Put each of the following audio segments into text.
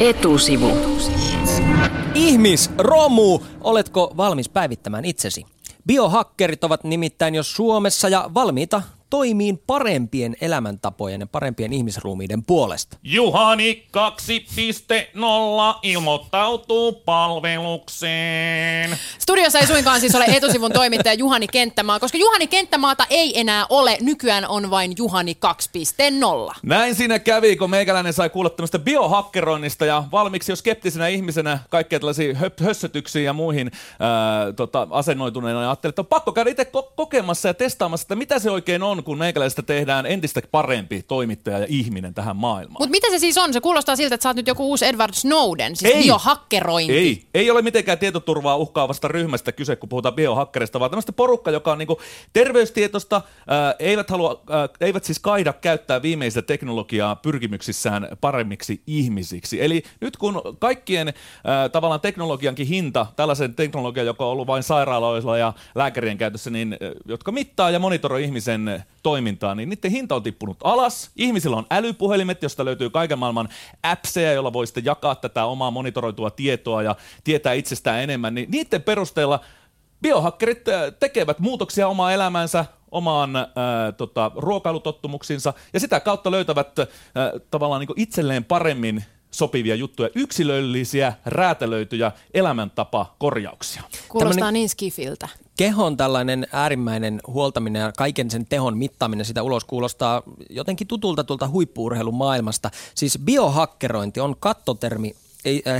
Etusivu. Ihmisromu, oletko valmis päivittämään itsesi? Biohakkerit ovat nimittäin jo Suomessa ja valmiita toimiin parempien elämäntapojen ja parempien ihmisruumiiden puolesta. Juhani 2.0 ilmoittautuu palvelukseen. Studiossa ei suinkaan siis ole etusivun toimittaja Juhani Kenttämaa, koska Juhani Kenttämaata ei enää ole. Nykyään on vain Juhani 2.0. Näin siinä kävi, kun meikäläinen sai kuulla tämmöistä biohakkeroinnista ja valmiiksi jo skeptisenä ihmisenä kaikkea tällaisia höp- hössötyksiin ja muihin ää, tota, asennoituneena ja ajattelin, että on pakko käydä itse ko- kokemassa ja testaamassa, että mitä se oikein on, kun meikäläistä tehdään entistä parempi toimittaja ja ihminen tähän maailmaan. Mutta mitä se siis on? Se kuulostaa siltä, että sä oot nyt joku uusi Edward Snowden, siis Ei. biohakkerointi. Ei, ei ole mitenkään tietoturvaa uhkaavasta ryhmästä kyse, kun puhutaan biohakkerista, vaan tämmöistä porukka, joka on niinku terveystietosta, ää, eivät, halua, ää, eivät siis kaida käyttää viimeistä teknologiaa pyrkimyksissään paremmiksi ihmisiksi. Eli nyt kun kaikkien ää, tavallaan teknologiankin hinta, tällaisen teknologian, joka on ollut vain sairaaloilla ja lääkärien käytössä, niin, ää, jotka mittaa ja monitoroi ihmisen toimintaa, niin niiden hinta on tippunut alas. Ihmisillä on älypuhelimet, josta löytyy kaiken maailman appseja, joilla voi sitten jakaa tätä omaa monitoroitua tietoa ja tietää itsestään enemmän, niin niiden perusteella biohakkerit äh, tekevät muutoksia omaan elämäänsä, omaan äh, tota, ruokailutottumuksiinsa ja sitä kautta löytävät äh, tavallaan niin itselleen paremmin sopivia juttuja, yksilöllisiä, räätälöityjä elämäntapa-korjauksia. Kuulostaa Tämmönen- niin skifiltä. Kehon tällainen äärimmäinen huoltaminen ja kaiken sen tehon mittaaminen sitä ulos kuulostaa jotenkin tutulta tuolta huippuurheilun maailmasta. Siis biohakkerointi on kattotermi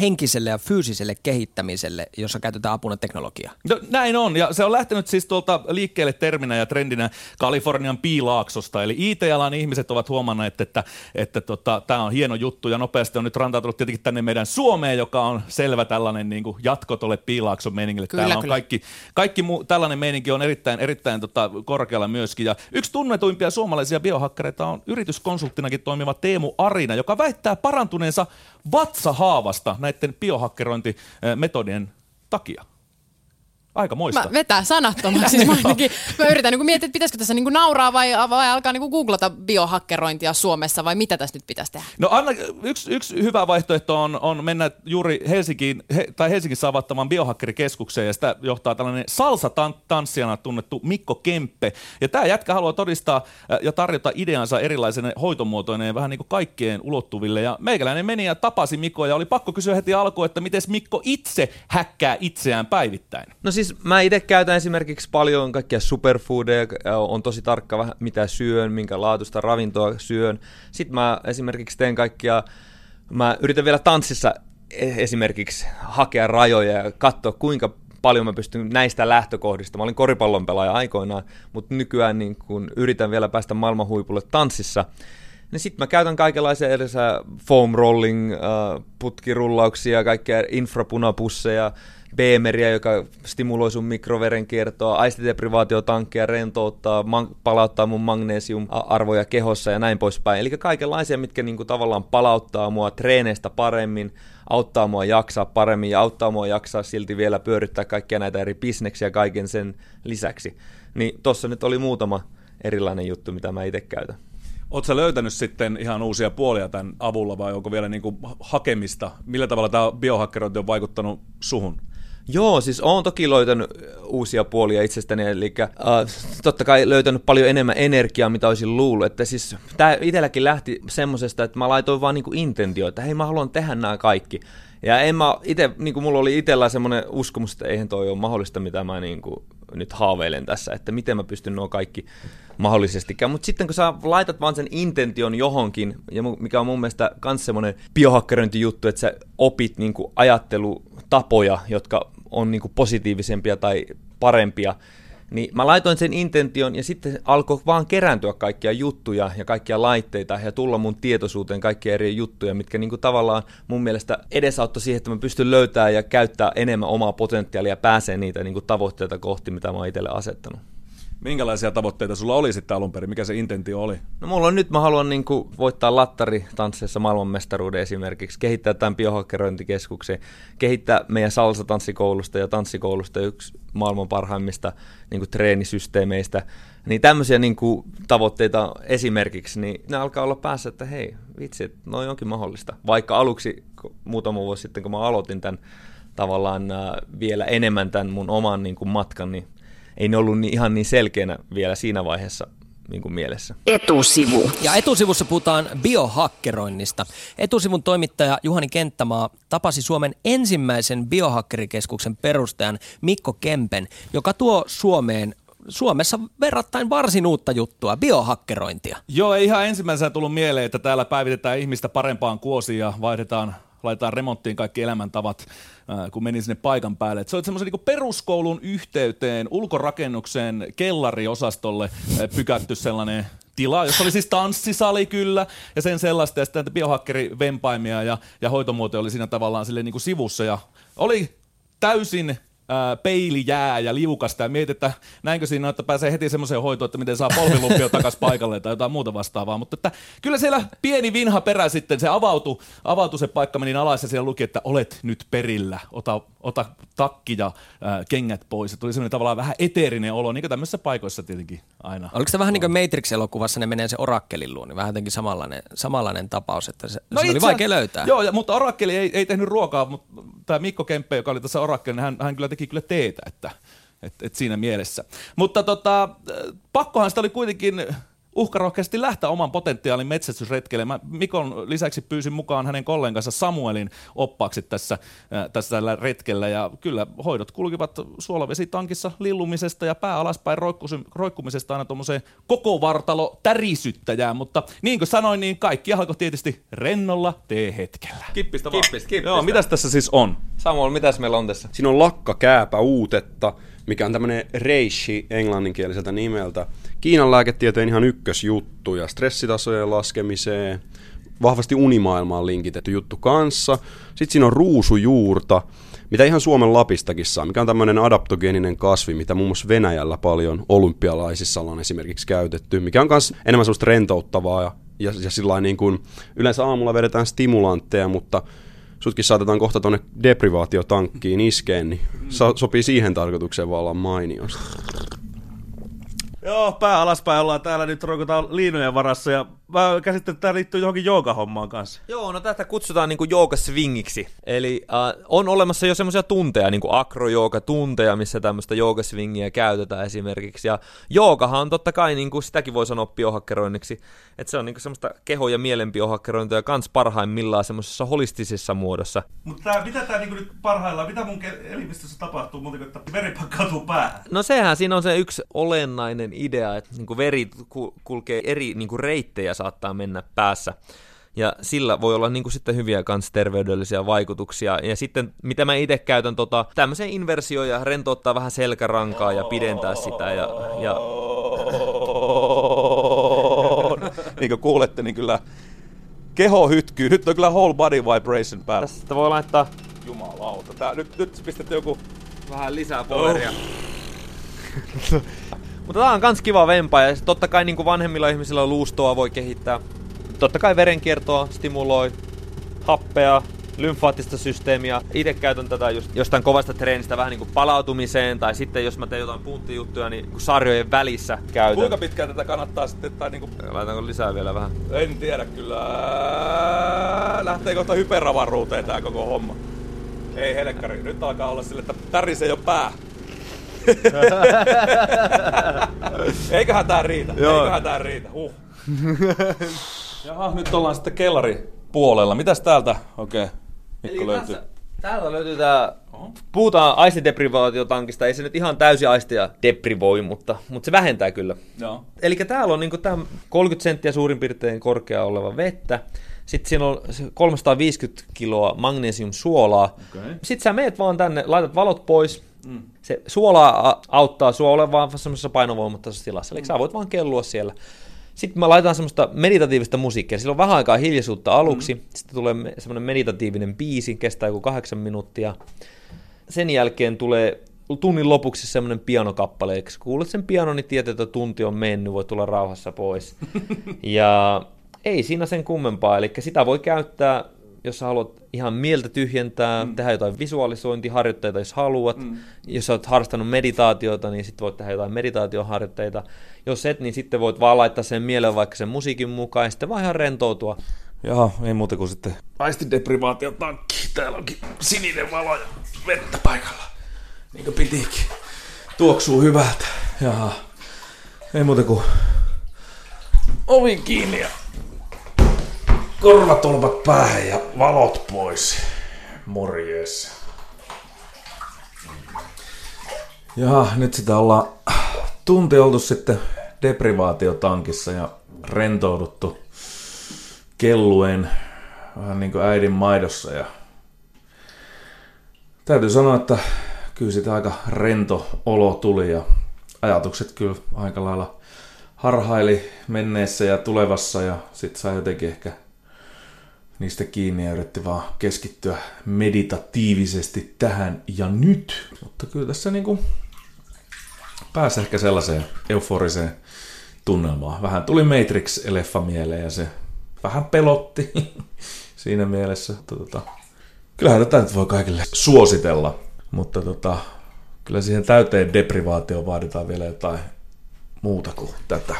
henkiselle ja fyysiselle kehittämiselle, jossa käytetään apuna teknologiaa. No, näin on, ja se on lähtenyt siis tuolta liikkeelle terminä ja trendinä Kalifornian piilaaksosta, eli IT-alan ihmiset ovat huomanneet, että, että tota, tämä on hieno juttu, ja nopeasti on nyt rantautunut tietenkin tänne meidän Suomeen, joka on selvä tällainen niin kuin jatko tuolle piilaakson meiningille. Kyllä, Täällä on kyllä. kaikki, kaikki muu, tällainen meininki on erittäin, erittäin tota, korkealla myöskin, ja yksi tunnetuimpia suomalaisia biohakkereita on yrityskonsulttinakin toimiva Teemu Arina, joka väittää parantuneensa vatsahaavasta näiden biohakkerointimetodien takia. Aika moista. Mä vetää sanattomaksi. Siis mä, ainakin, mä yritän niin miettiä, että pitäisikö tässä niin nauraa vai, vai alkaa niin googlata biohakkerointia Suomessa vai mitä tässä nyt pitäisi tehdä? No anna, yksi, yksi hyvä vaihtoehto on, on mennä juuri Helsinkiin, he, tai Helsingissä avattamaan biohakkerikeskukseen, ja sitä johtaa tällainen salsa-tanssijana tunnettu Mikko Kemppe. Ja tämä jätkä haluaa todistaa ja tarjota ideansa erilaisena hoitomuotoineen vähän niin kuin kaikkien ulottuville. Ja meikäläinen meni ja tapasi Mikkoa, ja oli pakko kysyä heti alkuun, että miten Mikko itse häkkää itseään päivittäin. No siis mä itse käytän esimerkiksi paljon kaikkia superfoodeja, on tosi tarkka vähän mitä syön, minkä laatuista ravintoa syön. Sitten mä esimerkiksi teen kaikkia, mä yritän vielä tanssissa e- esimerkiksi hakea rajoja ja katsoa kuinka paljon mä pystyn näistä lähtökohdista. Mä olin koripallon pelaaja aikoinaan, mutta nykyään niin kun yritän vielä päästä maailman huipulle tanssissa, niin sitten mä käytän kaikenlaisia erilaisia foam rolling, äh, putkirullauksia, kaikkia infrapunapusseja, BMRiä, joka stimuloi sun mikroverenkiertoa, aistideprivaatiotankkeja, rentouttaa, man- palauttaa mun magnesiumarvoja kehossa ja näin poispäin. Eli kaikenlaisia, mitkä niinku tavallaan palauttaa mua treeneistä paremmin, auttaa mua jaksaa paremmin ja auttaa mua jaksaa silti vielä pyörittää kaikkia näitä eri bisneksiä kaiken sen lisäksi. Niin tossa nyt oli muutama erilainen juttu, mitä mä itse käytän. Oletko löytänyt sitten ihan uusia puolia tämän avulla vai onko vielä niin kuin hakemista? Millä tavalla tämä biohakkerointi on vaikuttanut suhun? Joo, siis olen toki löytänyt uusia puolia itsestäni, eli äh, totta kai löytänyt paljon enemmän energiaa, mitä olisin luullut. Että siis tämä itselläkin lähti semmosesta, että mä laitoin vaan niinku intentio, että hei mä haluan tehdä nämä kaikki. Ja en mä ite, niinku mulla oli itsellä semmoinen uskomus, että eihän toi ole mahdollista, mitä mä niinku nyt haaveilen tässä, että miten mä pystyn nuo kaikki mahdollisestikään. Mutta sitten kun sä laitat vaan sen intention johonkin, ja mikä on mun mielestä myös semmoinen biohakkerointijuttu, että sä opit niinku ajattelutapoja, jotka on niinku positiivisempia tai parempia, niin mä laitoin sen intention ja sitten alkoi vaan kerääntyä kaikkia juttuja ja kaikkia laitteita ja tulla mun tietoisuuteen kaikkia eri juttuja, mitkä niinku tavallaan mun mielestä edesauttoi siihen, että mä pystyn löytämään ja käyttää enemmän omaa potentiaalia ja pääsee niitä niinku tavoitteita kohti, mitä mä oon itselle asettanut. Minkälaisia tavoitteita sulla oli sitten alun perin? Mikä se intentio oli? No mulla on nyt, mä haluan niin kuin voittaa lattari tansseissa maailmanmestaruuden esimerkiksi, kehittää tämän biohakkerointikeskuksen, kehittää meidän salsatanssikoulusta ja tanssikoulusta yksi maailman parhaimmista niin kuin treenisysteemeistä. Niin tämmöisiä niin kuin, tavoitteita esimerkiksi, niin ne alkaa olla päässä, että hei, vitsi, noin onkin mahdollista. Vaikka aluksi muutama vuosi sitten, kun mä aloitin tämän tavallaan äh, vielä enemmän tämän mun oman niin kuin, matkan, niin ei ne ollut niin, ihan niin selkeänä vielä siinä vaiheessa niin kuin mielessä. Etusivu. Ja etusivussa puhutaan biohakkeroinnista. Etusivun toimittaja Juhani Kenttämaa tapasi Suomen ensimmäisen biohakkerikeskuksen perustajan Mikko Kempen, joka tuo Suomeen Suomessa verrattain varsin uutta juttua, biohakkerointia. Joo, ei ihan ensimmäisenä tullut mieleen, että täällä päivitetään ihmistä parempaan kuosiin ja vaihdetaan laitetaan remonttiin kaikki elämäntavat, kun meni sinne paikan päälle. Et se oli semmoisen niin peruskoulun yhteyteen, ulkorakennuksen kellariosastolle pykätty sellainen tila, jossa oli siis tanssisali kyllä, ja sen sellaista, ja sitten biohakkeri-vempaimia ja, ja hoitomuoto oli siinä tavallaan sille niin kuin sivussa, ja oli täysin peili jää ja liukasta ja mietit, että näinkö siinä on, että pääsee heti semmoiseen hoitoon, että miten saa polvilumpio takaisin paikalle tai jotain muuta vastaavaa. Mutta että kyllä siellä pieni vinha perä sitten, se avautui, avautui se paikka, menin alas ja siellä luki, että olet nyt perillä, ota, ota takki ja äh, kengät pois. Ja tuli semmoinen tavallaan vähän eteerinen olo, niin kuin tämmöisissä paikoissa tietenkin aina. Oliko se vähän niin kuin Matrix-elokuvassa, ne menee se orakkelin luo, niin vähän jotenkin samanlainen, samanlainen tapaus, että se, no se oli vaikea löytää. Joo, ja, mutta orakkeli ei, ei tehnyt ruokaa, mutta tämä Mikko Kemppe, joka oli tässä niin hän, hän kyllä teki kyllä teetä, että et, et siinä mielessä. Mutta tota, pakkohan sitä oli kuitenkin uhkarohkeasti lähteä oman potentiaalin metsästysretkelle. Mä Mikon lisäksi pyysin mukaan hänen kollegansa Samuelin oppaaksi tässä, tässä tällä retkellä. Ja kyllä hoidot kulkivat suolavesitankissa lillumisesta ja pää alaspäin roikkumisesta aina tuommoiseen koko vartalo tärisyttäjään. Mutta niin kuin sanoin, niin kaikki alkoi tietysti rennolla T-hetkellä. Kippistä vaan. Kippistä, kippistä. Joo, mitäs tässä siis on? Samuel, mitäs meillä on tässä? Siinä on lakkakääpä uutetta, mikä on tämmöinen reishi englanninkieliseltä nimeltä. Kiinan lääketieteen ihan ykkösjuttu ja stressitasojen laskemiseen, vahvasti unimaailmaan linkitetty juttu kanssa. Sitten siinä on ruusujuurta, mitä ihan Suomen Lapistakin saa, mikä on tämmöinen adaptogeeninen kasvi, mitä muun muassa Venäjällä paljon olympialaisissa on esimerkiksi käytetty, mikä on myös enemmän sellaista rentouttavaa ja, ja, ja sillä niin kuin, yleensä aamulla vedetään stimulantteja, mutta sutkin saatetaan kohta tuonne deprivaatiotankkiin iskeen, niin so- sopii siihen tarkoitukseen vallan mainiosti. Joo, pää alaspäin ollaan täällä nyt roikotaan liinojen varassa ja mä käsittelen, että tämä liittyy johonkin joogahommaan kanssa. Joo, no tätä kutsutaan niinku joogaswingiksi. Eli äh, on olemassa jo semmoisia tunteja, niinku akrojooga-tunteja, missä tämmöistä joogaswingiä käytetään esimerkiksi. Ja joogahan on totta kai, niinku sitäkin voi sanoa biohakkeroinniksi, että se on niinku semmoista keho- ja mielen biohakkerointia kans parhaimmillaan semmoisessa holistisessa muodossa. Mutta mitä tämä niinku nyt parhaillaan, mitä mun elimistössä tapahtuu muuten, että veri pakkautuu päähän? No sehän siinä on se yksi olennainen idea, että niinku veri kulkee eri niinku reittejä saattaa mennä päässä. Ja sillä voi olla niin kuin sitten hyviä kans terveydellisiä vaikutuksia. Ja sitten, mitä mä itse käytän, tota, tämmöisen inversio ja rentouttaa vähän selkärankaa ja pidentää sitä. Ja, ja... niin kuin kuulette, niin kyllä keho hytkyy. Nyt on kyllä whole body vibration päällä. Tästä voi laittaa... Jumalauta. Tää, nyt, nyt pistetty joku... Vähän lisää poweria. Oh. Mutta tää on kans kiva vempa ja totta kai niin kuin vanhemmilla ihmisillä luustoa voi kehittää. Totta kai verenkiertoa stimuloi, happea, lymfaattista systeemiä. Itse käytän tätä just jostain kovasta treenistä vähän niin kuin palautumiseen, tai sitten jos mä teen jotain punttijuttuja, niin sarjojen välissä käytän. Kuinka pitkään tätä kannattaa sitten? Tai niin kuin... Laitanko lisää vielä vähän? En tiedä kyllä. Lähtee kohta hyperavaruuteen tää koko homma. Ei helkkari, nyt alkaa olla sille, että tärisee jo pää. Eiköhän tää riitä, Joo. eiköhän tää riitä. Uh. Jaha, nyt ollaan sitten kellari puolella. Mitäs täältä oikein okay, Mikko löytyy? Tässä, täältä löytyy tää, puhutaan aistideprivaatiotankista, ei se nyt ihan täysin aistia deprivoi, mutta, mutta se vähentää kyllä. Joo. Eli täällä on niinku 30 senttiä suurin piirtein korkea oleva vettä. Sitten siinä on 350 kiloa magnesiumsuolaa. Okay. Sitten sä meet vaan tänne, laitat valot pois, Mm. Se suola auttaa sua olemaan semmoisessa painovoimattaisessa tilassa, eli mm. sä voit vaan kellua siellä. Sitten mä laitan semmoista meditatiivista musiikkia. Sillä on vähän aikaa hiljaisuutta aluksi, mm. sitten tulee semmoinen meditatiivinen biisi, kestää joku kahdeksan minuuttia. Sen jälkeen tulee tunnin lopuksi semmoinen pianokappale, kun kuulet sen pianon, niin tiedät, että tunti on mennyt, voi tulla rauhassa pois. ja ei siinä sen kummempaa, eli sitä voi käyttää, jos sä haluat ihan mieltä tyhjentää, mm. tehdä jotain visualisointiharjoitteita, jos haluat. Mm. Jos olet harrastanut meditaatiota, niin sitten voit tehdä jotain meditaatioharjoitteita. Jos et, niin sitten voit vaan laittaa sen mieleen vaikka sen musiikin mukaan ja sitten vaan ihan rentoutua. Joo, ei muuta kuin sitten aistideprivaatiotankki. Täällä onkin sininen valo ja vettä paikalla. Niin kuin pitikin. Tuoksuu hyvältä. Jaha. Ei muuta kuin ovi kiinni ja korvatolpat päähän ja valot pois. Morjes. Ja nyt sitä ollaan tunti oltu sitten deprivaatiotankissa ja rentouduttu kelluen vähän niin kuin äidin maidossa ja täytyy sanoa, että kyllä sitä aika rento olo tuli ja ajatukset kyllä aika lailla harhaili menneessä ja tulevassa ja sitten sai jotenkin ehkä niistä kiinni ja yritti vaan keskittyä meditatiivisesti tähän ja nyt. Mutta kyllä tässä niinku pääsi ehkä sellaiseen euforiseen tunnelmaan. Vähän tuli Matrix-eleffa mieleen ja se vähän pelotti siinä mielessä. Tota, kyllähän tätä nyt voi kaikille suositella, mutta tota, kyllä siihen täyteen deprivaatioon vaaditaan vielä jotain muuta kuin tätä.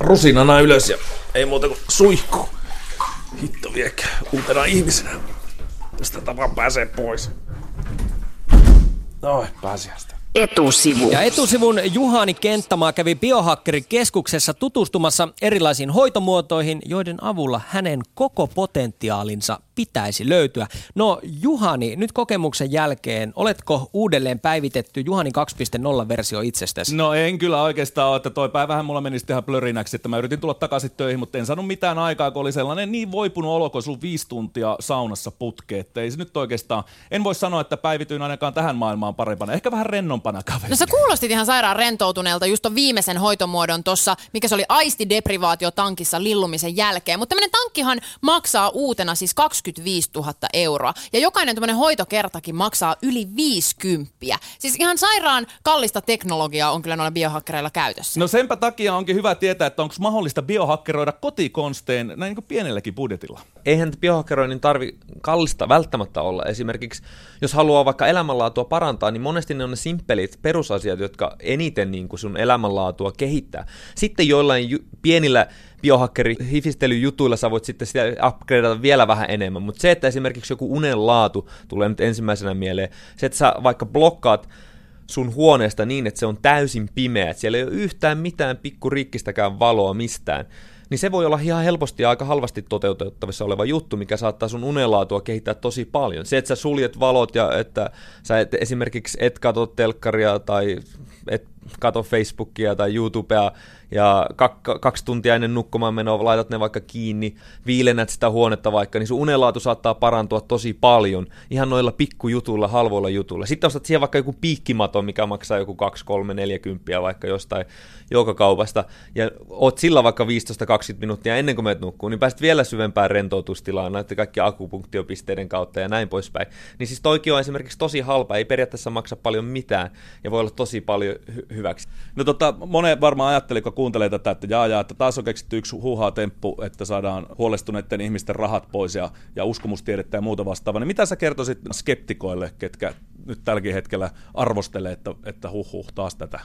Rusinana ylös ja ei muuta kuin suihku. Hitto viekä uutena ihmisenä. Tästä tapaa pääsee pois. Noin, pääsiäistä. Etusivu. Ja etusivun Juhani Kenttämaa kävi biohakkerin keskuksessa tutustumassa erilaisiin hoitomuotoihin, joiden avulla hänen koko potentiaalinsa pitäisi löytyä. No Juhani, nyt kokemuksen jälkeen, oletko uudelleen päivitetty Juhani 2.0-versio itsestäsi? No en kyllä oikeastaan ole, että toi päivähän mulla menisi ihan plörinäksi, että mä yritin tulla takaisin töihin, mutta en saanut mitään aikaa, kun oli sellainen niin voipunut olo, kun sulla viisi tuntia saunassa putke, että ei se nyt oikeastaan, en voi sanoa, että päivityin ainakaan tähän maailmaan parempana, ehkä vähän rennompana kaveri. No sä kuulostit ihan sairaan rentoutuneelta just ton viimeisen hoitomuodon tuossa, mikä se oli aistideprivaatio tankissa lillumisen jälkeen, mutta tämmönen tankkihan maksaa uutena siis 20 25 000 euroa. Ja jokainen tämmöinen hoitokertakin maksaa yli 50. Siis ihan sairaan kallista teknologiaa on kyllä noilla biohakkereilla käytössä. No senpä takia onkin hyvä tietää, että onko mahdollista biohakkeroida kotikonsteen näin niin kuin pienelläkin budjetilla. Eihän biohakkeroinnin tarvi kallista välttämättä olla. Esimerkiksi jos haluaa vaikka elämänlaatua parantaa, niin monesti ne on ne simppelit perusasiat, jotka eniten niin kuin sun elämänlaatua kehittää. Sitten joillain ju- pienillä biohakkeri hifistelyjutuilla sä voit sitten sitä upgradeata vielä vähän enemmän, mutta se, että esimerkiksi joku unen laatu tulee nyt ensimmäisenä mieleen, se, että sä vaikka blokkaat sun huoneesta niin, että se on täysin pimeä, että siellä ei ole yhtään mitään pikkurikkistäkään valoa mistään, niin se voi olla ihan helposti ja aika halvasti toteutettavissa oleva juttu, mikä saattaa sun unelaatua kehittää tosi paljon. Se, että sä suljet valot ja että sä et, esimerkiksi et katso telkkaria tai et kato Facebookia tai YouTubea ja kak- kaksi tuntia ennen nukkumaan menoa laitat ne vaikka kiinni, viilennät sitä huonetta vaikka, niin sun unenlaatu saattaa parantua tosi paljon ihan noilla pikkujutuilla, halvoilla jutuilla. Sitten ostat siihen vaikka joku piikkimato, mikä maksaa joku 2, 3, 40 vaikka jostain joukokaupasta, ja oot sillä vaikka 15-20 minuuttia ennen kuin menet nukkuu, niin pääset vielä syvempään rentoutustilaan näiden kaikki akupunktiopisteiden kautta ja näin poispäin. Niin siis toikin on esimerkiksi tosi halpa, ei periaatteessa maksa paljon mitään, ja voi olla tosi paljon hy- hyväksi. No tota, monet varmaan ajatteli, kun kuuntelee tätä, että jaa, jaa, että taas on keksitty yksi huuhaa temppu, että saadaan huolestuneiden ihmisten rahat pois ja, ja uskomustiedettä ja muuta vastaavaa. Niin mitä sä kertoisit skeptikoille, ketkä nyt tälläkin hetkellä arvostelee, että, että huh, huh taas tätä?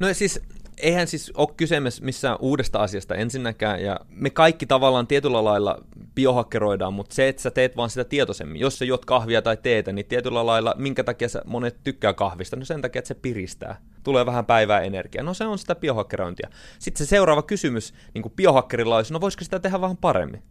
No siis eihän siis ole kyse missään uudesta asiasta ensinnäkään, ja me kaikki tavallaan tietyllä lailla biohakkeroidaan, mutta se, että sä teet vaan sitä tietoisemmin. Jos sä juot kahvia tai teetä, niin tietyllä lailla, minkä takia sä monet tykkää kahvista? No sen takia, että se piristää. Tulee vähän päivää energiaa. No se on sitä biohakkerointia. Sitten se seuraava kysymys niin kuin biohakkerilla olisi, no voisiko sitä tehdä vähän paremmin?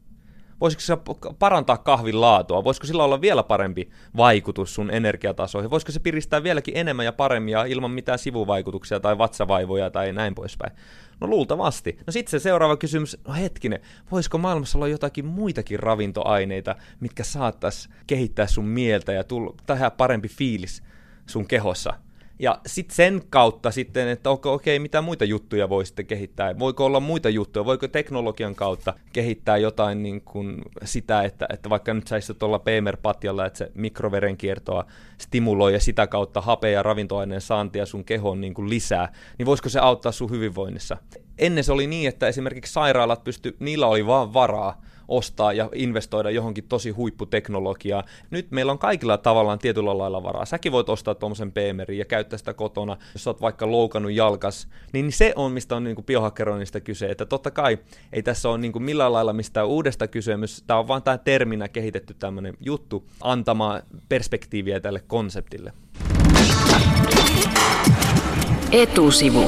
voisiko se parantaa kahvin laatua, voisiko sillä olla vielä parempi vaikutus sun energiatasoihin, voisiko se piristää vieläkin enemmän ja paremmin ja ilman mitään sivuvaikutuksia tai vatsavaivoja tai näin poispäin. No luultavasti. No sitten se seuraava kysymys, no hetkinen, voisiko maailmassa olla jotakin muitakin ravintoaineita, mitkä saattaisi kehittää sun mieltä ja tulla, tehdä parempi fiilis sun kehossa? Ja sitten sen kautta sitten, että okei, okay, mitä muita juttuja voi sitten kehittää. Voiko olla muita juttuja, voiko teknologian kautta kehittää jotain niin kuin sitä, että, että vaikka nyt sä tuolla PMR-patjalla, että se mikroverenkiertoa stimuloi ja sitä kautta hape- ja ravintoaineen saantia sun kehoon niin kuin lisää, niin voisiko se auttaa sun hyvinvoinnissa? Ennen se oli niin, että esimerkiksi sairaalat pysty, niillä oli vaan varaa ostaa ja investoida johonkin tosi huipputeknologiaa. Nyt meillä on kaikilla tavallaan tietyllä lailla varaa. Säkin voit ostaa tuommoisen PMRin ja käyttää sitä kotona, jos sä oot vaikka loukannut jalkas. Niin se on, mistä on niin biohakkeroinnista kyse. Että totta kai ei tässä ole niin kuin millään lailla mistään uudesta kysymys. Tämä on vaan tämä terminä kehitetty tämmöinen juttu antamaan perspektiiviä tälle konseptille. Etusivu.